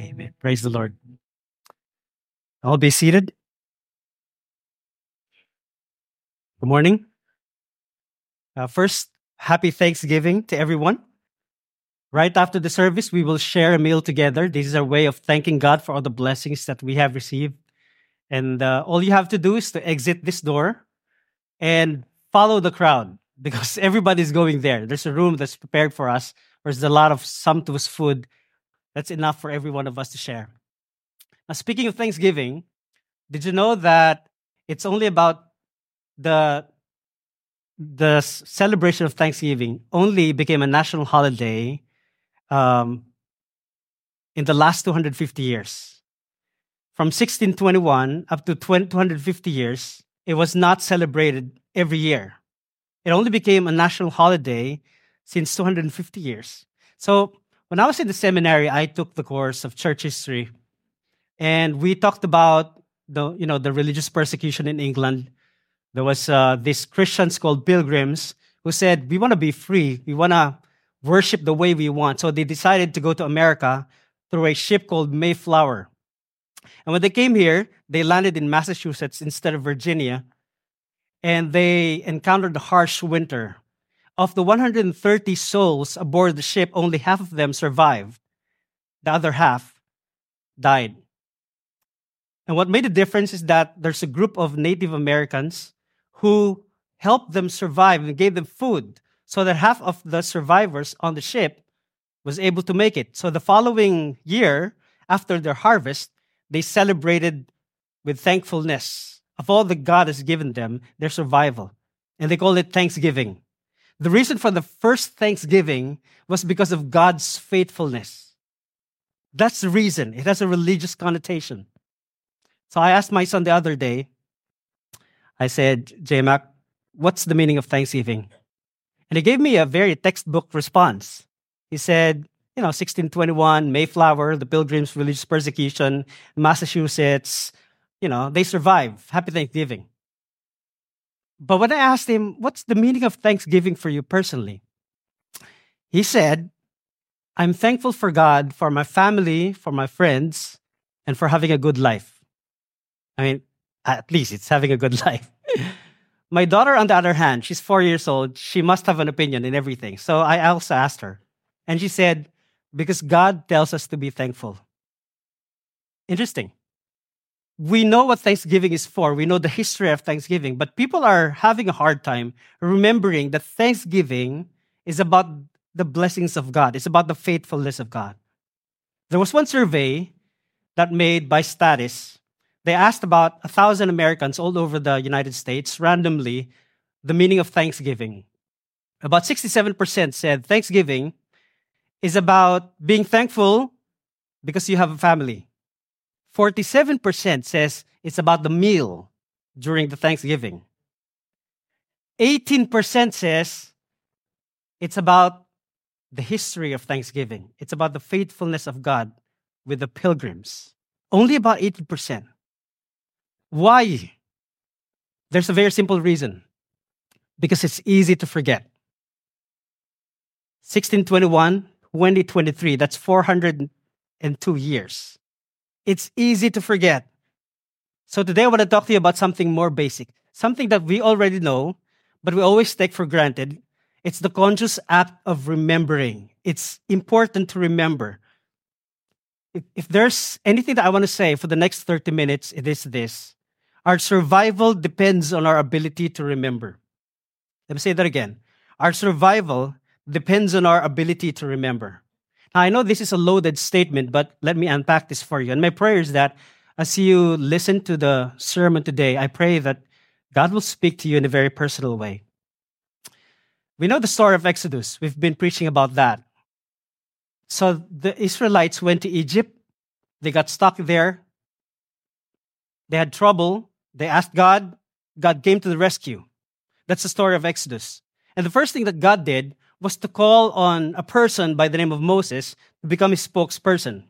Amen. Praise the Lord. I'll be seated. Good morning. Uh, first, happy Thanksgiving to everyone. Right after the service, we will share a meal together. This is our way of thanking God for all the blessings that we have received. And uh, all you have to do is to exit this door and follow the crowd because everybody's going there. There's a room that's prepared for us. There's a lot of sumptuous food that's enough for every one of us to share. Now, speaking of Thanksgiving, did you know that it's only about the the celebration of Thanksgiving only became a national holiday um, in the last 250 years. From 1621 up to 250 years, it was not celebrated every year. It only became a national holiday since 250 years. So when I was in the seminary, I took the course of church history, and we talked about the you know the religious persecution in England. There was uh, these Christians called pilgrims who said we want to be free, we want to worship the way we want. So they decided to go to America through a ship called Mayflower. And when they came here, they landed in Massachusetts instead of Virginia, and they encountered a harsh winter. Of the 130 souls aboard the ship, only half of them survived. The other half died. And what made the difference is that there's a group of Native Americans who helped them survive and gave them food so that half of the survivors on the ship was able to make it. So the following year, after their harvest, they celebrated with thankfulness of all that God has given them, their survival. And they called it Thanksgiving. The reason for the first Thanksgiving was because of God's faithfulness. That's the reason. It has a religious connotation. So I asked my son the other day, I said, J Mac, what's the meaning of Thanksgiving? And he gave me a very textbook response. He said, you know, 1621, Mayflower, the Pilgrims' religious persecution, Massachusetts, you know, they survive. Happy Thanksgiving. But when I asked him, what's the meaning of Thanksgiving for you personally? He said, I'm thankful for God, for my family, for my friends, and for having a good life. I mean, at least it's having a good life. my daughter, on the other hand, she's four years old. She must have an opinion in everything. So I also asked her. And she said, because God tells us to be thankful. Interesting we know what Thanksgiving is for. We know the history of Thanksgiving, but people are having a hard time remembering that Thanksgiving is about the blessings of God. It's about the faithfulness of God. There was one survey that made by Status. They asked about a thousand Americans all over the United States randomly the meaning of Thanksgiving. About 67% said Thanksgiving is about being thankful because you have a family. 47% says it's about the meal during the Thanksgiving. 18% says it's about the history of Thanksgiving. It's about the faithfulness of God with the pilgrims. Only about 18%. Why? There's a very simple reason because it's easy to forget. 1621, 2023, that's 402 years it's easy to forget. So today I want to talk to you about something more basic, something that we already know, but we always take for granted. It's the conscious act of remembering. It's important to remember. If, if there's anything that I want to say for the next 30 minutes, it is this. Our survival depends on our ability to remember. Let me say that again. Our survival depends on our ability to remember. I know this is a loaded statement, but let me unpack this for you. And my prayer is that as you listen to the sermon today, I pray that God will speak to you in a very personal way. We know the story of Exodus. We've been preaching about that. So the Israelites went to Egypt. They got stuck there. They had trouble. They asked God. God came to the rescue. That's the story of Exodus. And the first thing that God did was to call on a person by the name of Moses to become his spokesperson.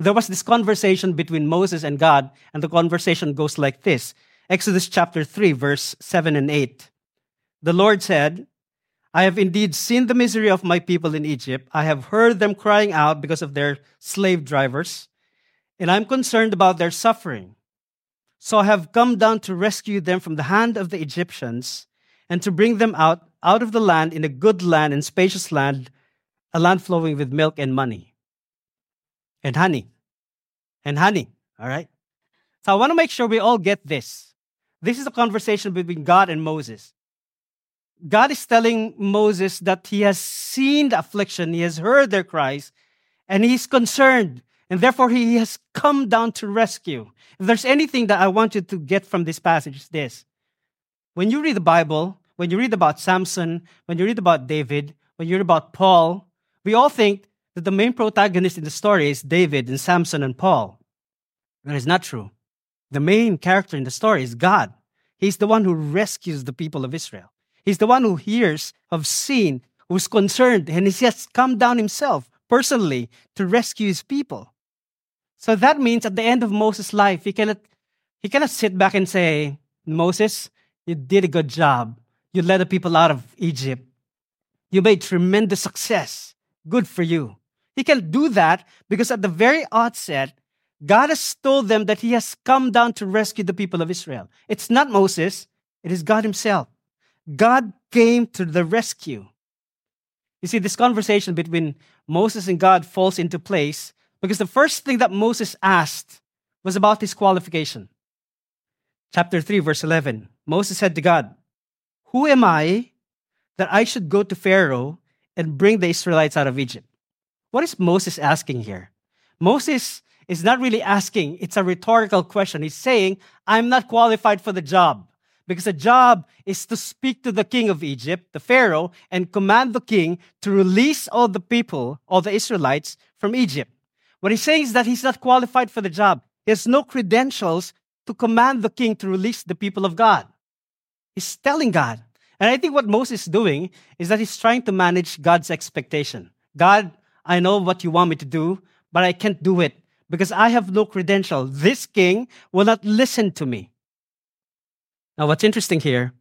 There was this conversation between Moses and God, and the conversation goes like this Exodus chapter 3, verse 7 and 8. The Lord said, I have indeed seen the misery of my people in Egypt. I have heard them crying out because of their slave drivers, and I'm concerned about their suffering. So I have come down to rescue them from the hand of the Egyptians and to bring them out out of the land in a good land and spacious land, a land flowing with milk and money and honey. And honey, all right? So I want to make sure we all get this. This is a conversation between God and Moses. God is telling Moses that he has seen the affliction, he has heard their cries, and he's concerned, and therefore he has come down to rescue. If there's anything that I want you to get from this passage, it's this. When you read the Bible, when you read about Samson, when you read about David, when you read about Paul, we all think that the main protagonist in the story is David and Samson and Paul. That is not true. The main character in the story is God. He's the one who rescues the people of Israel. He's the one who hears, of sin, who's concerned, and he has come down himself personally to rescue his people. So that means at the end of Moses' life, he cannot, he cannot sit back and say, Moses, you did a good job. You led the people out of Egypt. You made tremendous success. Good for you. He can do that because at the very outset, God has told them that He has come down to rescue the people of Israel. It's not Moses, it is God Himself. God came to the rescue. You see, this conversation between Moses and God falls into place because the first thing that Moses asked was about his qualification. Chapter 3, verse 11 Moses said to God, Who am I that I should go to Pharaoh and bring the Israelites out of Egypt? What is Moses asking here? Moses is not really asking, it's a rhetorical question. He's saying, I'm not qualified for the job because the job is to speak to the king of Egypt, the Pharaoh, and command the king to release all the people, all the Israelites from Egypt. What he's saying is that he's not qualified for the job. He has no credentials to command the king to release the people of God. He's telling God. And I think what Moses is doing is that he's trying to manage God's expectation. God, I know what you want me to do, but I can't do it because I have no credential. This king will not listen to me. Now, what's interesting here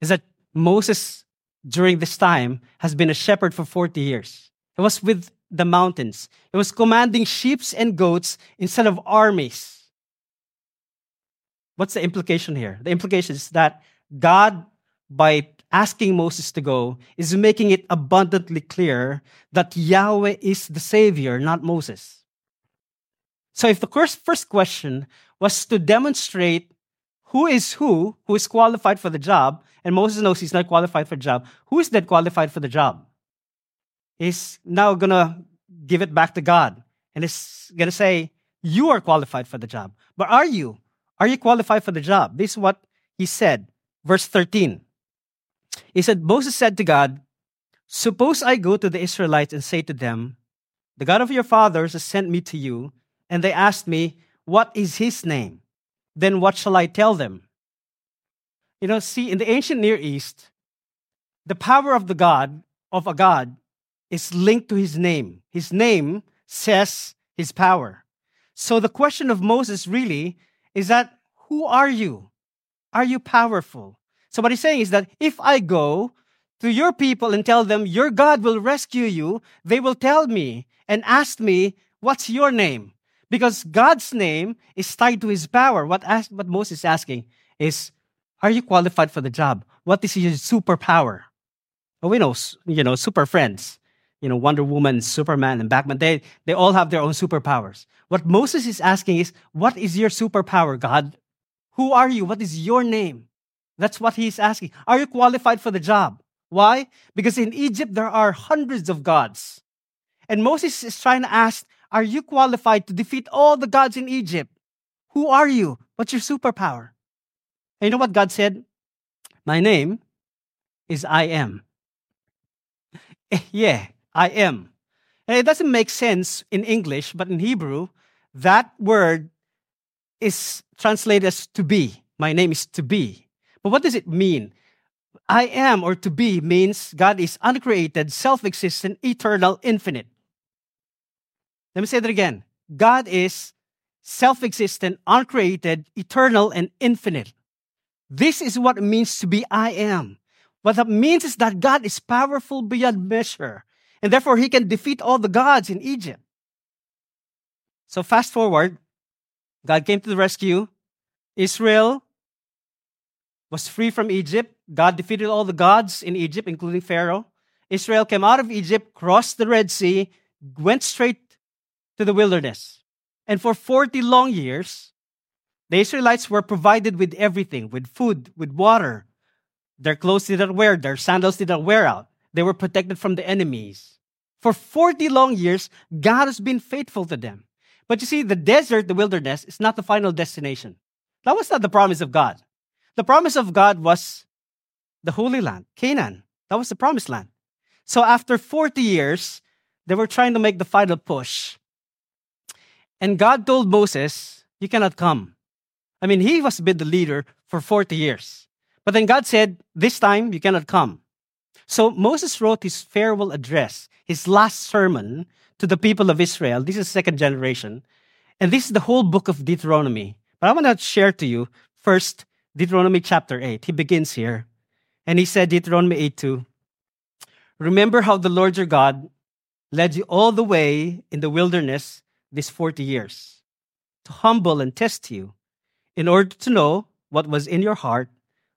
is that Moses, during this time, has been a shepherd for 40 years. He was with the mountains, he was commanding sheep and goats instead of armies. What's the implication here? The implication is that God, by asking Moses to go, is making it abundantly clear that Yahweh is the Savior, not Moses. So, if the first, question was to demonstrate who is who, who is qualified for the job, and Moses knows he's not qualified for the job. Who is that qualified for the job? He's now gonna give it back to God. And he's gonna say, You are qualified for the job. But are you? Are you qualified for the job? This is what he said. Verse 13. He said, Moses said to God, Suppose I go to the Israelites and say to them, The God of your fathers has sent me to you, and they asked me, What is his name? then what shall I tell them? You know, see, in the ancient Near East, the power of the God, of a God, is linked to his name. His name says his power. So the question of Moses really is that who are you? Are you powerful? So what he's saying is that if I go to your people and tell them your God will rescue you, they will tell me and ask me, What's your name? Because God's name is tied to his power. What, ask, what Moses is asking is, are you qualified for the job? What is your superpower? Well, we know, you know, super friends. You know, Wonder Woman, Superman, and Batman, they, they all have their own superpowers. What Moses is asking is, what is your superpower, God? Who are you? What is your name? That's what he's asking. Are you qualified for the job? Why? Because in Egypt, there are hundreds of gods. And Moses is trying to ask, are you qualified to defeat all the gods in Egypt? Who are you? What's your superpower? And you know what God said? My name is I am. yeah, I am. And it doesn't make sense in English, but in Hebrew, that word is translated as to be. My name is to be. But what does it mean? I am or to be means God is uncreated, self existent, eternal, infinite. Let me say that again. God is self existent, uncreated, eternal, and infinite. This is what it means to be I am. What that means is that God is powerful beyond measure, and therefore he can defeat all the gods in Egypt. So, fast forward, God came to the rescue. Israel was free from Egypt. God defeated all the gods in Egypt, including Pharaoh. Israel came out of Egypt, crossed the Red Sea, went straight to the wilderness. And for 40 long years, the Israelites were provided with everything with food, with water. Their clothes did not wear, their sandals did not wear out. They were protected from the enemies. For 40 long years, God has been faithful to them. But you see, the desert, the wilderness, is not the final destination. That was not the promise of God. The promise of God was the Holy Land, Canaan. That was the promised land. So after 40 years, they were trying to make the final push. And God told Moses, You cannot come. I mean, he was been the leader for 40 years. But then God said, This time you cannot come. So Moses wrote his farewell address, his last sermon to the people of Israel. This is second generation. And this is the whole book of Deuteronomy. But I want to share to you first Deuteronomy chapter 8. He begins here. And he said, Deuteronomy 8 2, Remember how the Lord your God led you all the way in the wilderness these 40 years to humble and test you in order to know what was in your heart,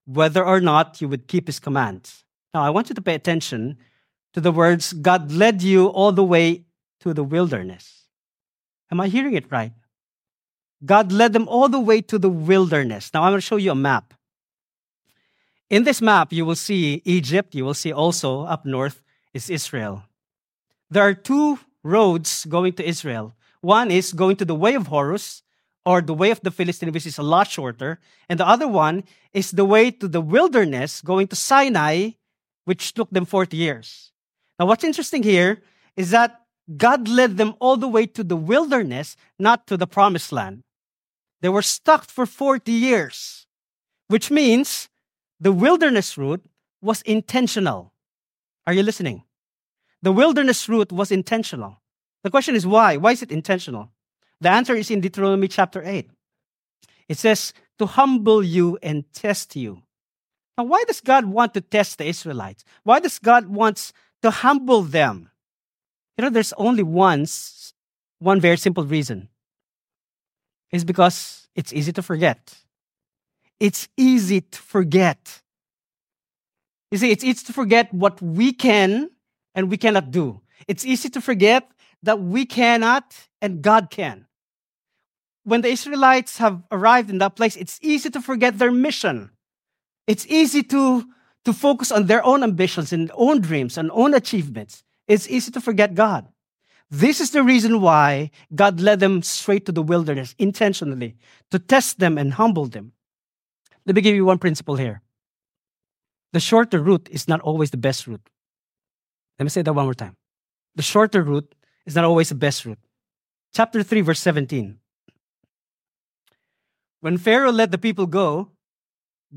whether or not you would keep his commands. Now, I want you to pay attention to the words, God led you all the way to the wilderness. Am I hearing it right? God led them all the way to the wilderness. Now, I'm going to show you a map. In this map, you will see Egypt. You will see also up north is Israel. There are two roads going to Israel. One is going to the way of Horus, or the way of the Philistine, which is a lot shorter. And the other one is the way to the wilderness, going to Sinai, which took them 40 years. Now, what's interesting here is that God led them all the way to the wilderness, not to the promised land. They were stuck for 40 years, which means the wilderness route was intentional. Are you listening? The wilderness route was intentional. The question is why? Why is it intentional? The answer is in Deuteronomy chapter 8. It says, to humble you and test you. Now, why does God want to test the Israelites? Why does God want to humble them? You know, there's only once, one very simple reason. It's because it's easy to forget. It's easy to forget. You see, it's easy to forget what we can and we cannot do. It's easy to forget that we cannot and God can when the Israelites have arrived in that place, it's easy to forget their mission. It's easy to, to focus on their own ambitions and own dreams and own achievements. It's easy to forget God. This is the reason why God led them straight to the wilderness intentionally to test them and humble them. Let me give you one principle here. The shorter route is not always the best route. Let me say that one more time. The shorter route is not always the best route. Chapter 3, verse 17. When Pharaoh let the people go,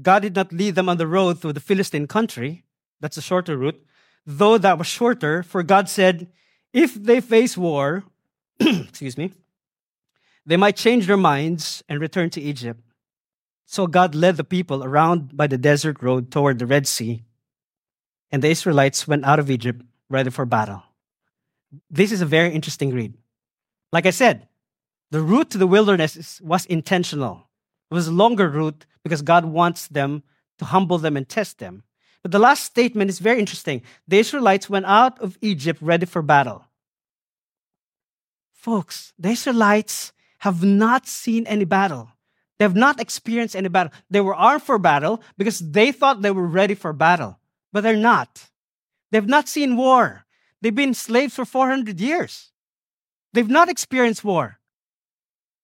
God did not lead them on the road through the Philistine country. That's a shorter route. Though that was shorter, for God said, if they face war, excuse me, they might change their minds and return to Egypt. So God led the people around by the desert road toward the Red Sea, and the Israelites went out of Egypt ready for battle. This is a very interesting read. Like I said, the route to the wilderness was intentional. It was a longer route because God wants them to humble them and test them. But the last statement is very interesting. The Israelites went out of Egypt ready for battle. Folks, the Israelites have not seen any battle. They have not experienced any battle. They were armed for battle because they thought they were ready for battle, but they're not. They've not seen war. They've been slaves for 400 years. They've not experienced war.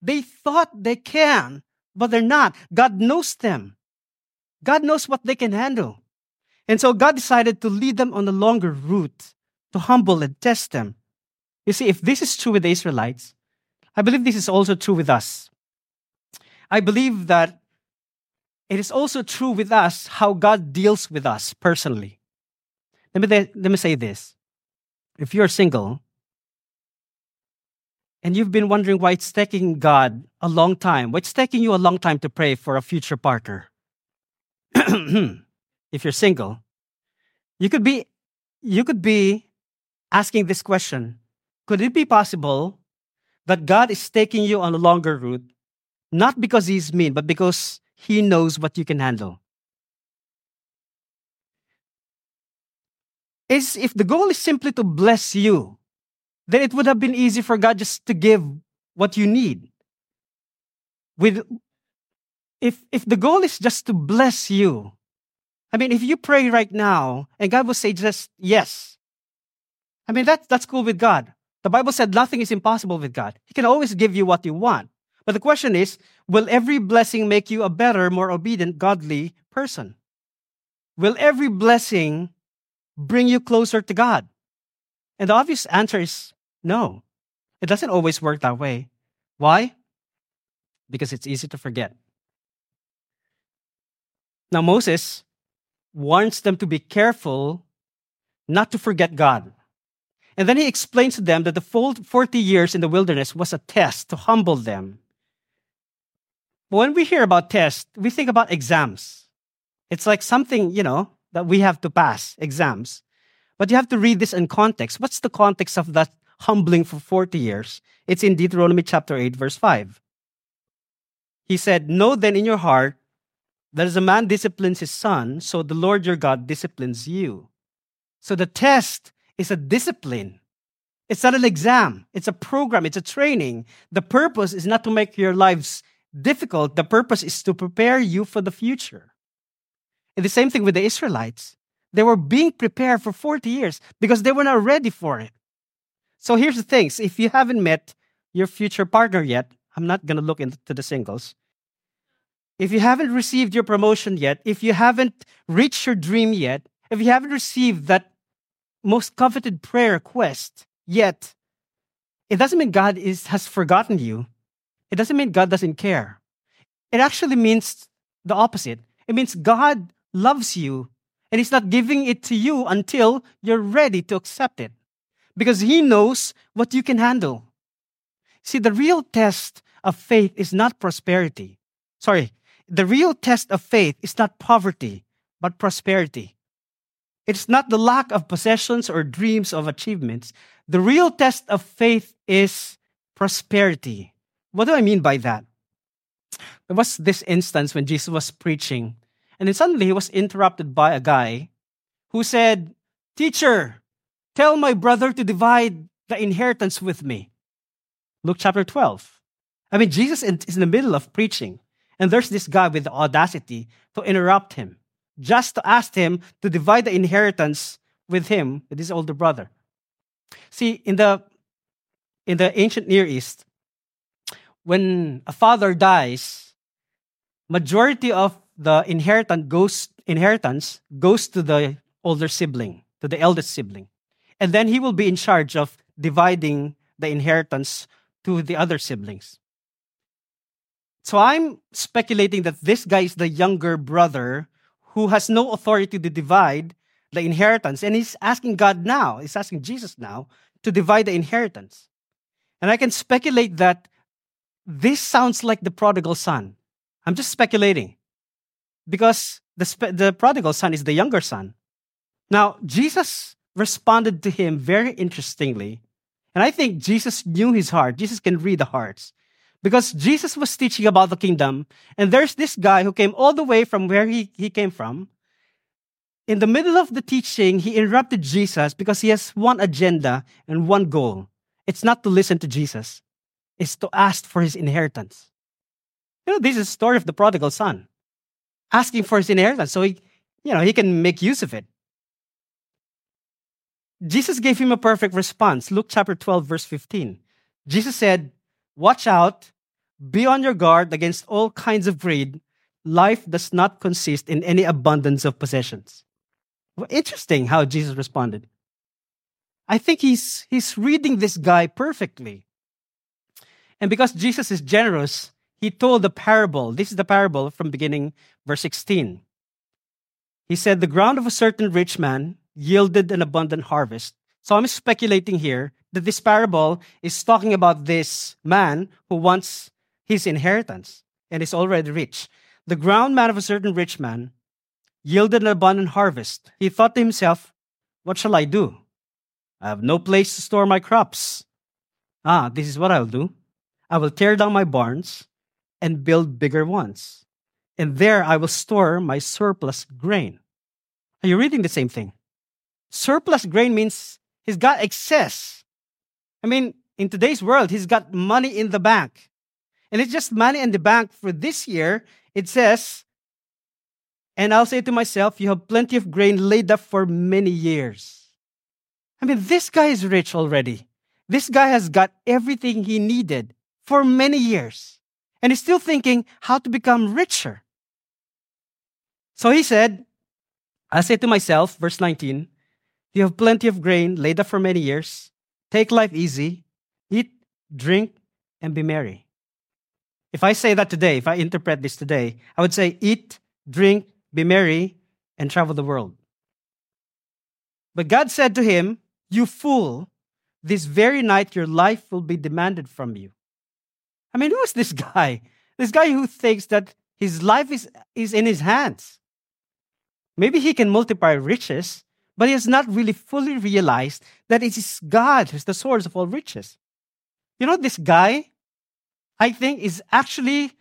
They thought they can, but they're not. God knows them. God knows what they can handle. And so God decided to lead them on a longer route to humble and test them. You see, if this is true with the Israelites, I believe this is also true with us. I believe that it is also true with us how God deals with us personally. Let me, let me say this. If you're single, and you've been wondering why it's taking God a long time, why it's taking you a long time to pray for a future partner. if you're single, You could be you could be asking this question. Could it be possible that God is taking you on a longer route not because he's mean but because he knows what you can handle? Is if the goal is simply to bless you, then it would have been easy for God just to give what you need. With if if the goal is just to bless you, I mean, if you pray right now and God will say just yes, I mean that's that's cool with God. The Bible said nothing is impossible with God. He can always give you what you want. But the question is, will every blessing make you a better, more obedient, godly person? Will every blessing bring you closer to God? And the obvious answer is no. It doesn't always work that way. Why? Because it's easy to forget. Now, Moses warns them to be careful not to forget God. And then he explains to them that the full 40 years in the wilderness was a test to humble them. When we hear about tests, we think about exams. It's like something, you know, that we have to pass, exams. But you have to read this in context. What's the context of that humbling for 40 years? It's in Deuteronomy chapter 8, verse 5. He said, Know then in your heart that as a man disciplines his son, so the Lord your God disciplines you. So the test is a discipline. It's not an exam, it's a program, it's a training. The purpose is not to make your lives difficult, the purpose is to prepare you for the future. And the same thing with the Israelites. They were being prepared for 40 years because they were not ready for it. So here's the things if you haven't met your future partner yet, I'm not going to look into the singles if you haven't received your promotion yet, if you haven't reached your dream yet, if you haven't received that most coveted prayer request yet, it doesn't mean God is, has forgotten you. It doesn't mean God doesn't care. It actually means the opposite. It means God loves you and He's not giving it to you until you're ready to accept it because He knows what you can handle. See, the real test of faith is not prosperity. Sorry, the real test of faith is not poverty, but prosperity. It's not the lack of possessions or dreams of achievements. The real test of faith is prosperity. What do I mean by that? There was this instance when Jesus was preaching, and then suddenly he was interrupted by a guy who said, Teacher, tell my brother to divide the inheritance with me. Luke chapter 12. I mean, Jesus is in the middle of preaching. And there's this guy with the audacity to interrupt him, just to ask him to divide the inheritance with him, with his older brother. See, in the in the ancient Near East, when a father dies, majority of the inheritance goes inheritance goes to the older sibling, to the eldest sibling. And then he will be in charge of dividing the inheritance to the other siblings. So I'm speculating that this guy is the younger brother who has no authority to divide the inheritance. And he's asking God now, he's asking Jesus now to divide the inheritance. And I can speculate that this sounds like the prodigal son. I'm just speculating because the, spe- the prodigal son is the younger son. Now, Jesus responded to him very interestingly. And I think Jesus knew his heart. Jesus can read the hearts because Jesus was teaching about the kingdom, and there's this guy who came all the way from where he, he came from. In the middle of the teaching, he interrupted Jesus because he has one agenda and one goal. It's not to listen to Jesus, it's to ask for his inheritance. You know, this is the story of the prodigal son, asking for his inheritance so he, you know, he can make use of it. Jesus gave him a perfect response. Luke chapter 12, verse 15. Jesus said, Watch out, be on your guard against all kinds of greed. Life does not consist in any abundance of possessions. Well, interesting how Jesus responded. I think he's, he's reading this guy perfectly. And because Jesus is generous, he told the parable. This is the parable from beginning, verse 16. He said, The ground of a certain rich man yielded an abundant harvest. So I'm speculating here that this parable is talking about this man who wants his inheritance and is already rich. The ground man of a certain rich man yielded an abundant harvest. He thought to himself, What shall I do? I have no place to store my crops. Ah, this is what I'll do. I will tear down my barns and build bigger ones. And there I will store my surplus grain. Are you reading the same thing? Surplus grain means he's got excess. I mean, in today's world, he's got money in the bank. And it's just money in the bank for this year. It says, and I'll say to myself, You have plenty of grain laid up for many years. I mean, this guy is rich already. This guy has got everything he needed for many years. And he's still thinking how to become richer. So he said, I said to myself, verse 19, You have plenty of grain laid up for many years. Take life easy, eat, drink, and be merry. If I say that today, if I interpret this today, I would say, Eat, drink, be merry, and travel the world. But God said to him, You fool, this very night your life will be demanded from you. I mean, who is this guy? This guy who thinks that his life is, is in his hands. Maybe he can multiply riches, but he has not really fully realized that it is God who's the source of all riches. You know, this guy, I think, is actually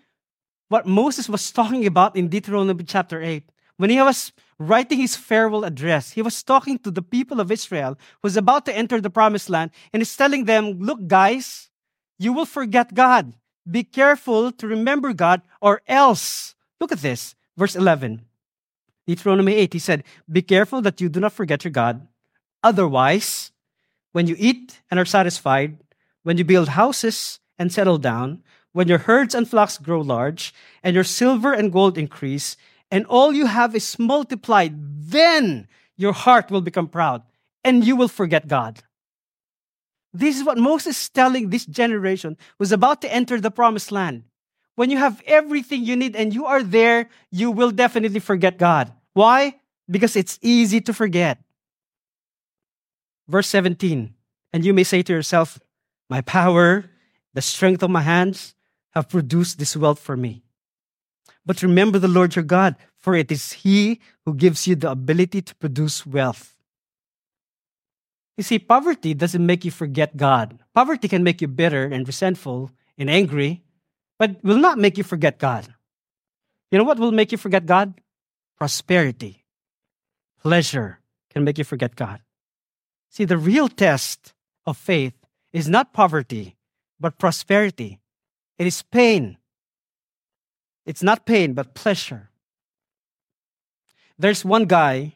what Moses was talking about in Deuteronomy chapter 8. When he was writing his farewell address, he was talking to the people of Israel who was about to enter the promised land and he's telling them, Look, guys, you will forget God. Be careful to remember God or else. Look at this, verse 11. Deuteronomy 8, he said, Be careful that you do not forget your God. Otherwise, when you eat and are satisfied, when you build houses and settle down, when your herds and flocks grow large, and your silver and gold increase, and all you have is multiplied, then your heart will become proud, and you will forget God. This is what Moses is telling this generation was about to enter the promised land. When you have everything you need and you are there, you will definitely forget God. Why? Because it's easy to forget. Verse 17, and you may say to yourself, My power, the strength of my hands, have produced this wealth for me. But remember the Lord your God, for it is He who gives you the ability to produce wealth. You see, poverty doesn't make you forget God. Poverty can make you bitter and resentful and angry, but will not make you forget God. You know what will make you forget God? Prosperity, pleasure can make you forget God. See, the real test of faith is not poverty, but prosperity. It is pain. It's not pain, but pleasure. There's one guy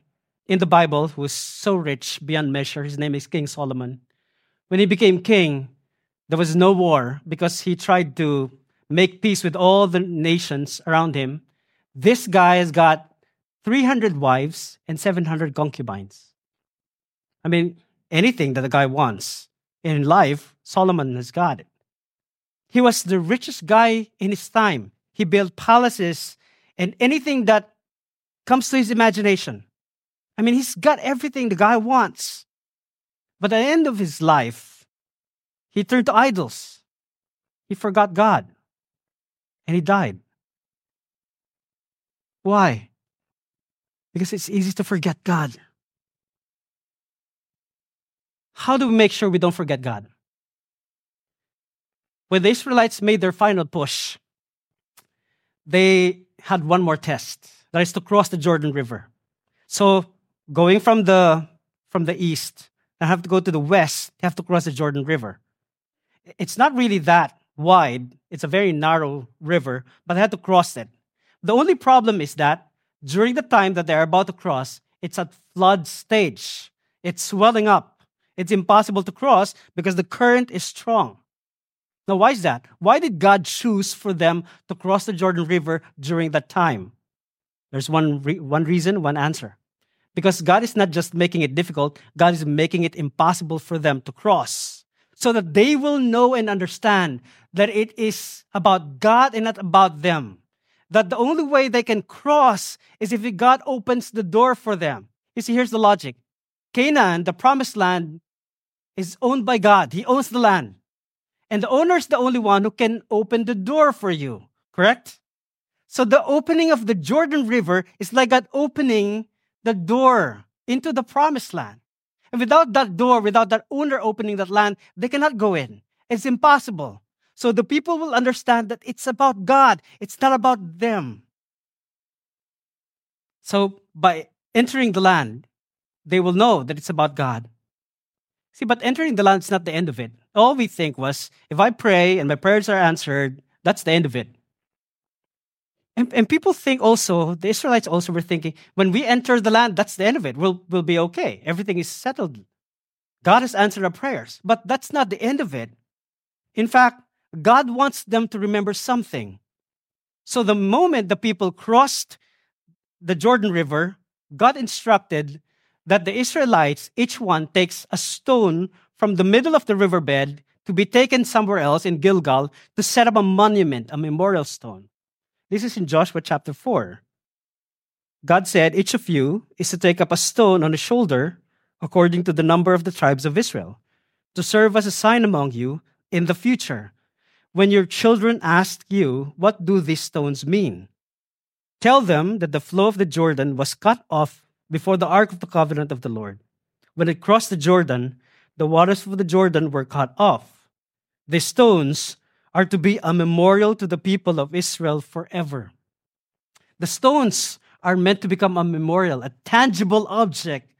in the Bible who was so rich beyond measure. His name is King Solomon. When he became king, there was no war because he tried to make peace with all the nations around him. This guy has got 300 wives and 700 concubines. I mean, anything that the guy wants in life, Solomon has got it. He was the richest guy in his time. He built palaces and anything that comes to his imagination. I mean, he's got everything the guy wants. But at the end of his life, he turned to idols. He forgot God. And he died. Why? Because it's easy to forget God. How do we make sure we don't forget God? When the Israelites made their final push, they had one more test that is to cross the Jordan River. So, going from the, from the east, they have to go to the west, they have to cross the Jordan River. It's not really that wide, it's a very narrow river, but they had to cross it. The only problem is that during the time that they're about to cross, it's at flood stage. It's swelling up. It's impossible to cross because the current is strong. Now, why is that? Why did God choose for them to cross the Jordan River during that time? There's one, re- one reason, one answer. Because God is not just making it difficult, God is making it impossible for them to cross. So that they will know and understand that it is about God and not about them. That the only way they can cross is if God opens the door for them. You see, here's the logic Canaan, the promised land, is owned by God, He owns the land. And the owner is the only one who can open the door for you, correct? So the opening of the Jordan River is like God opening the door into the promised land. And without that door, without that owner opening that land, they cannot go in. It's impossible. So the people will understand that it's about God, it's not about them. So by entering the land, they will know that it's about God. See, but entering the land is not the end of it. All we think was if I pray and my prayers are answered, that's the end of it. And, and people think also, the Israelites also were thinking, when we enter the land, that's the end of it. We'll, we'll be okay. Everything is settled. God has answered our prayers. But that's not the end of it. In fact, God wants them to remember something. So the moment the people crossed the Jordan River, God instructed that the Israelites, each one takes a stone from the middle of the riverbed to be taken somewhere else in Gilgal to set up a monument, a memorial stone. This is in Joshua chapter 4. God said, Each of you is to take up a stone on his shoulder according to the number of the tribes of Israel, to serve as a sign among you in the future. When your children ask you, What do these stones mean? Tell them that the flow of the Jordan was cut off before the ark of the covenant of the Lord. When it crossed the Jordan, the waters of the Jordan were cut off. The stones are to be a memorial to the people of Israel forever. The stones are meant to become a memorial, a tangible object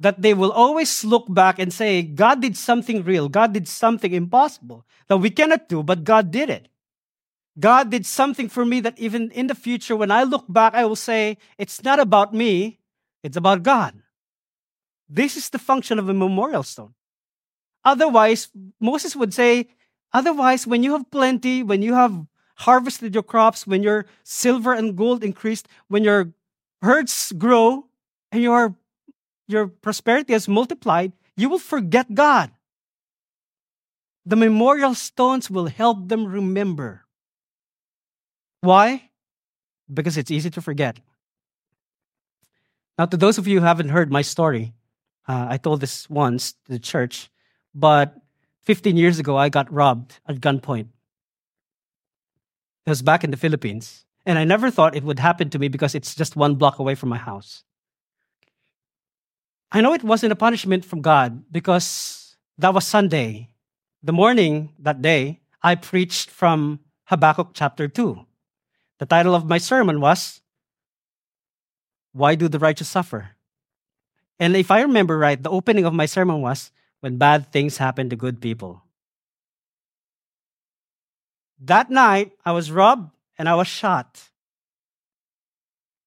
that they will always look back and say, God did something real. God did something impossible that we cannot do, but God did it. God did something for me that even in the future, when I look back, I will say, it's not about me, it's about God. This is the function of a memorial stone. Otherwise, Moses would say, Otherwise, when you have plenty, when you have harvested your crops, when your silver and gold increased, when your herds grow and your, your prosperity has multiplied, you will forget God. The memorial stones will help them remember. Why? Because it's easy to forget. Now, to those of you who haven't heard my story, uh, I told this once to the church, but 15 years ago, I got robbed at gunpoint. It was back in the Philippines. And I never thought it would happen to me because it's just one block away from my house. I know it wasn't a punishment from God because that was Sunday. The morning that day, I preached from Habakkuk chapter 2. The title of my sermon was, Why Do the Righteous Suffer? And if I remember right, the opening of my sermon was, when bad things happen to good people. That night, I was robbed and I was shot.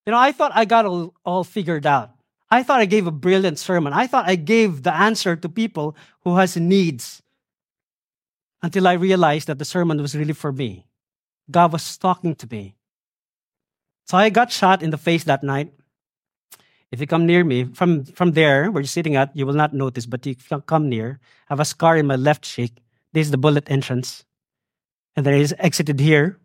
You know, I thought I got all, all figured out. I thought I gave a brilliant sermon. I thought I gave the answer to people who has needs. Until I realized that the sermon was really for me. God was talking to me. So I got shot in the face that night. If you come near me, from, from there, where you're sitting at, you will not notice, but you come near. I have a scar in my left cheek. This is the bullet entrance. And then it is exited here.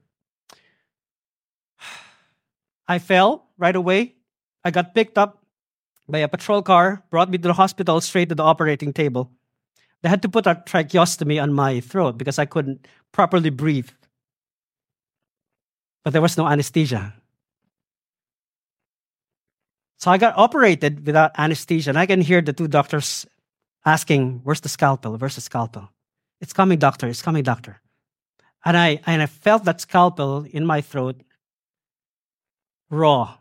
I fell right away. I got picked up by a patrol car, brought me to the hospital straight to the operating table. They had to put a tracheostomy on my throat because I couldn't properly breathe. But there was no anesthesia. So I got operated without anesthesia, and I can hear the two doctors asking, Where's the scalpel? Where's the scalpel? It's coming, doctor. It's coming, doctor. And I, and I felt that scalpel in my throat raw.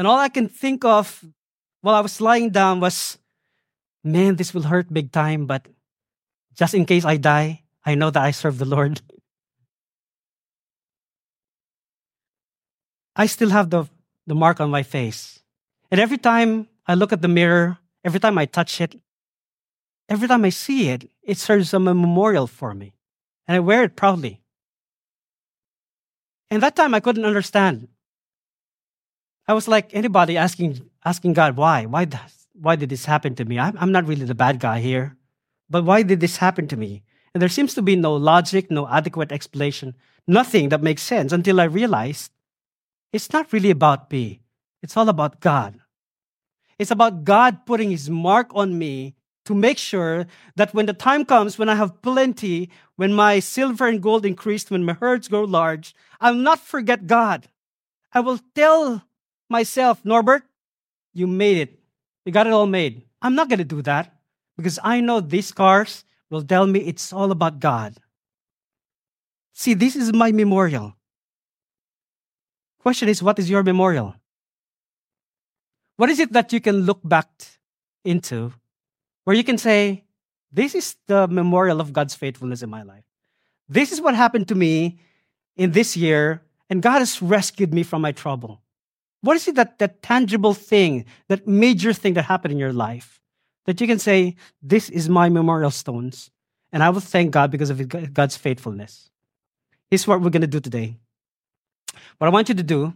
And all I can think of while I was lying down was, man, this will hurt big time, but just in case I die, I know that I serve the Lord. I still have the, the mark on my face. And every time I look at the mirror, every time I touch it, every time I see it, it serves as a memorial for me. And I wear it proudly. And that time I couldn't understand. I was like anybody asking, asking God, why? Why, does, why did this happen to me? I'm, I'm not really the bad guy here. But why did this happen to me? And there seems to be no logic, no adequate explanation, nothing that makes sense until I realized it's not really about me, it's all about God. It's about God putting His mark on me to make sure that when the time comes, when I have plenty, when my silver and gold increased, when my herds grow large, I'll not forget God. I will tell myself, Norbert, you made it. You got it all made. I'm not going to do that because I know these cars will tell me it's all about God. See, this is my memorial. Question is, what is your memorial? What is it that you can look back into where you can say, This is the memorial of God's faithfulness in my life? This is what happened to me in this year, and God has rescued me from my trouble. What is it that that tangible thing, that major thing that happened in your life that you can say, This is my memorial stones, and I will thank God because of God's faithfulness? Here's what we're going to do today. What I want you to do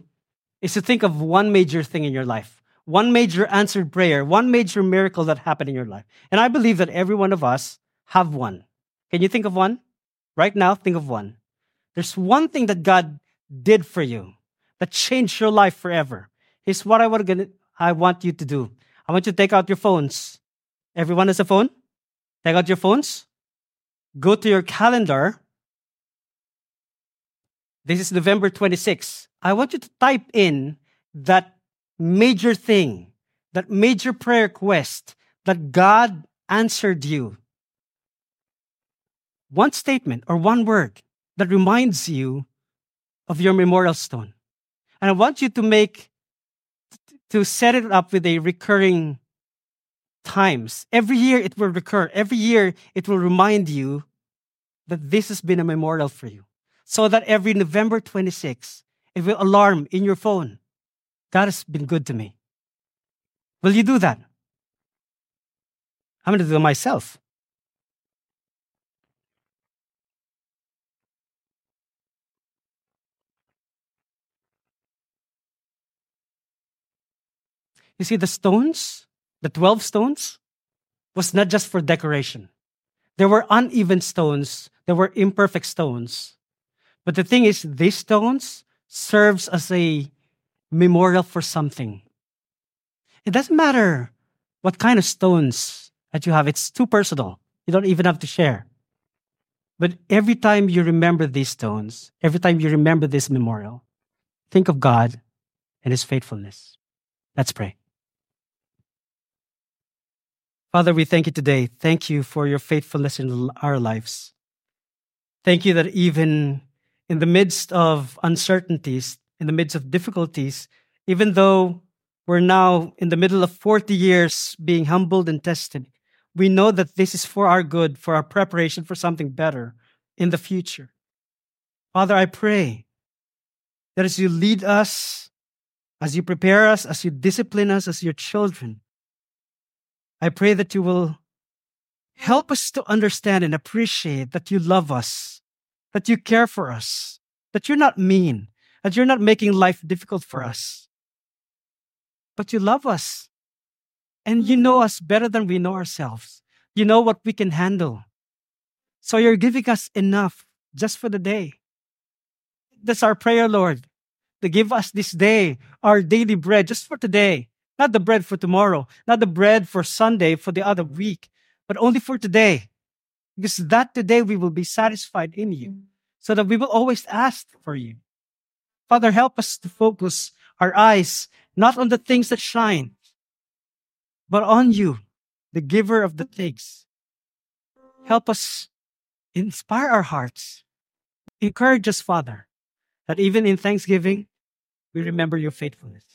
is to think of one major thing in your life, one major answered prayer, one major miracle that happened in your life. And I believe that every one of us have one. Can you think of one? Right now, think of one. There's one thing that God did for you that changed your life forever. Here's what I want, to, I want you to do. I want you to take out your phones. Everyone has a phone? Take out your phones. Go to your calendar. This is November 26. I want you to type in that major thing, that major prayer quest that God answered you. One statement or one word that reminds you of your memorial stone. And I want you to make, to set it up with a recurring times. Every year it will recur. Every year it will remind you that this has been a memorial for you. So that every November 26, it will alarm in your phone. God has been good to me. Will you do that? I'm going to do it myself. You see, the stones, the 12 stones, was not just for decoration. There were uneven stones, there were imperfect stones. But the thing is, these stones serves as a memorial for something. It doesn't matter what kind of stones that you have, it's too personal. You don't even have to share. But every time you remember these stones, every time you remember this memorial, think of God and His faithfulness. Let's pray. Father, we thank you today. Thank you for your faithfulness in our lives. Thank you that even in the midst of uncertainties, in the midst of difficulties, even though we're now in the middle of 40 years being humbled and tested, we know that this is for our good, for our preparation for something better in the future. Father, I pray that as you lead us, as you prepare us, as you discipline us as your children, I pray that you will help us to understand and appreciate that you love us, that you care for us, that you're not mean, that you're not making life difficult for us, but you love us. And you know us better than we know ourselves. You know what we can handle. So you're giving us enough just for the day. That's our prayer, Lord, to give us this day our daily bread just for today. Not the bread for tomorrow, not the bread for Sunday for the other week, but only for today. Because that today we will be satisfied in you, so that we will always ask for you. Father, help us to focus our eyes not on the things that shine, but on you, the giver of the things. Help us inspire our hearts. Encourage us, Father, that even in thanksgiving, we remember your faithfulness.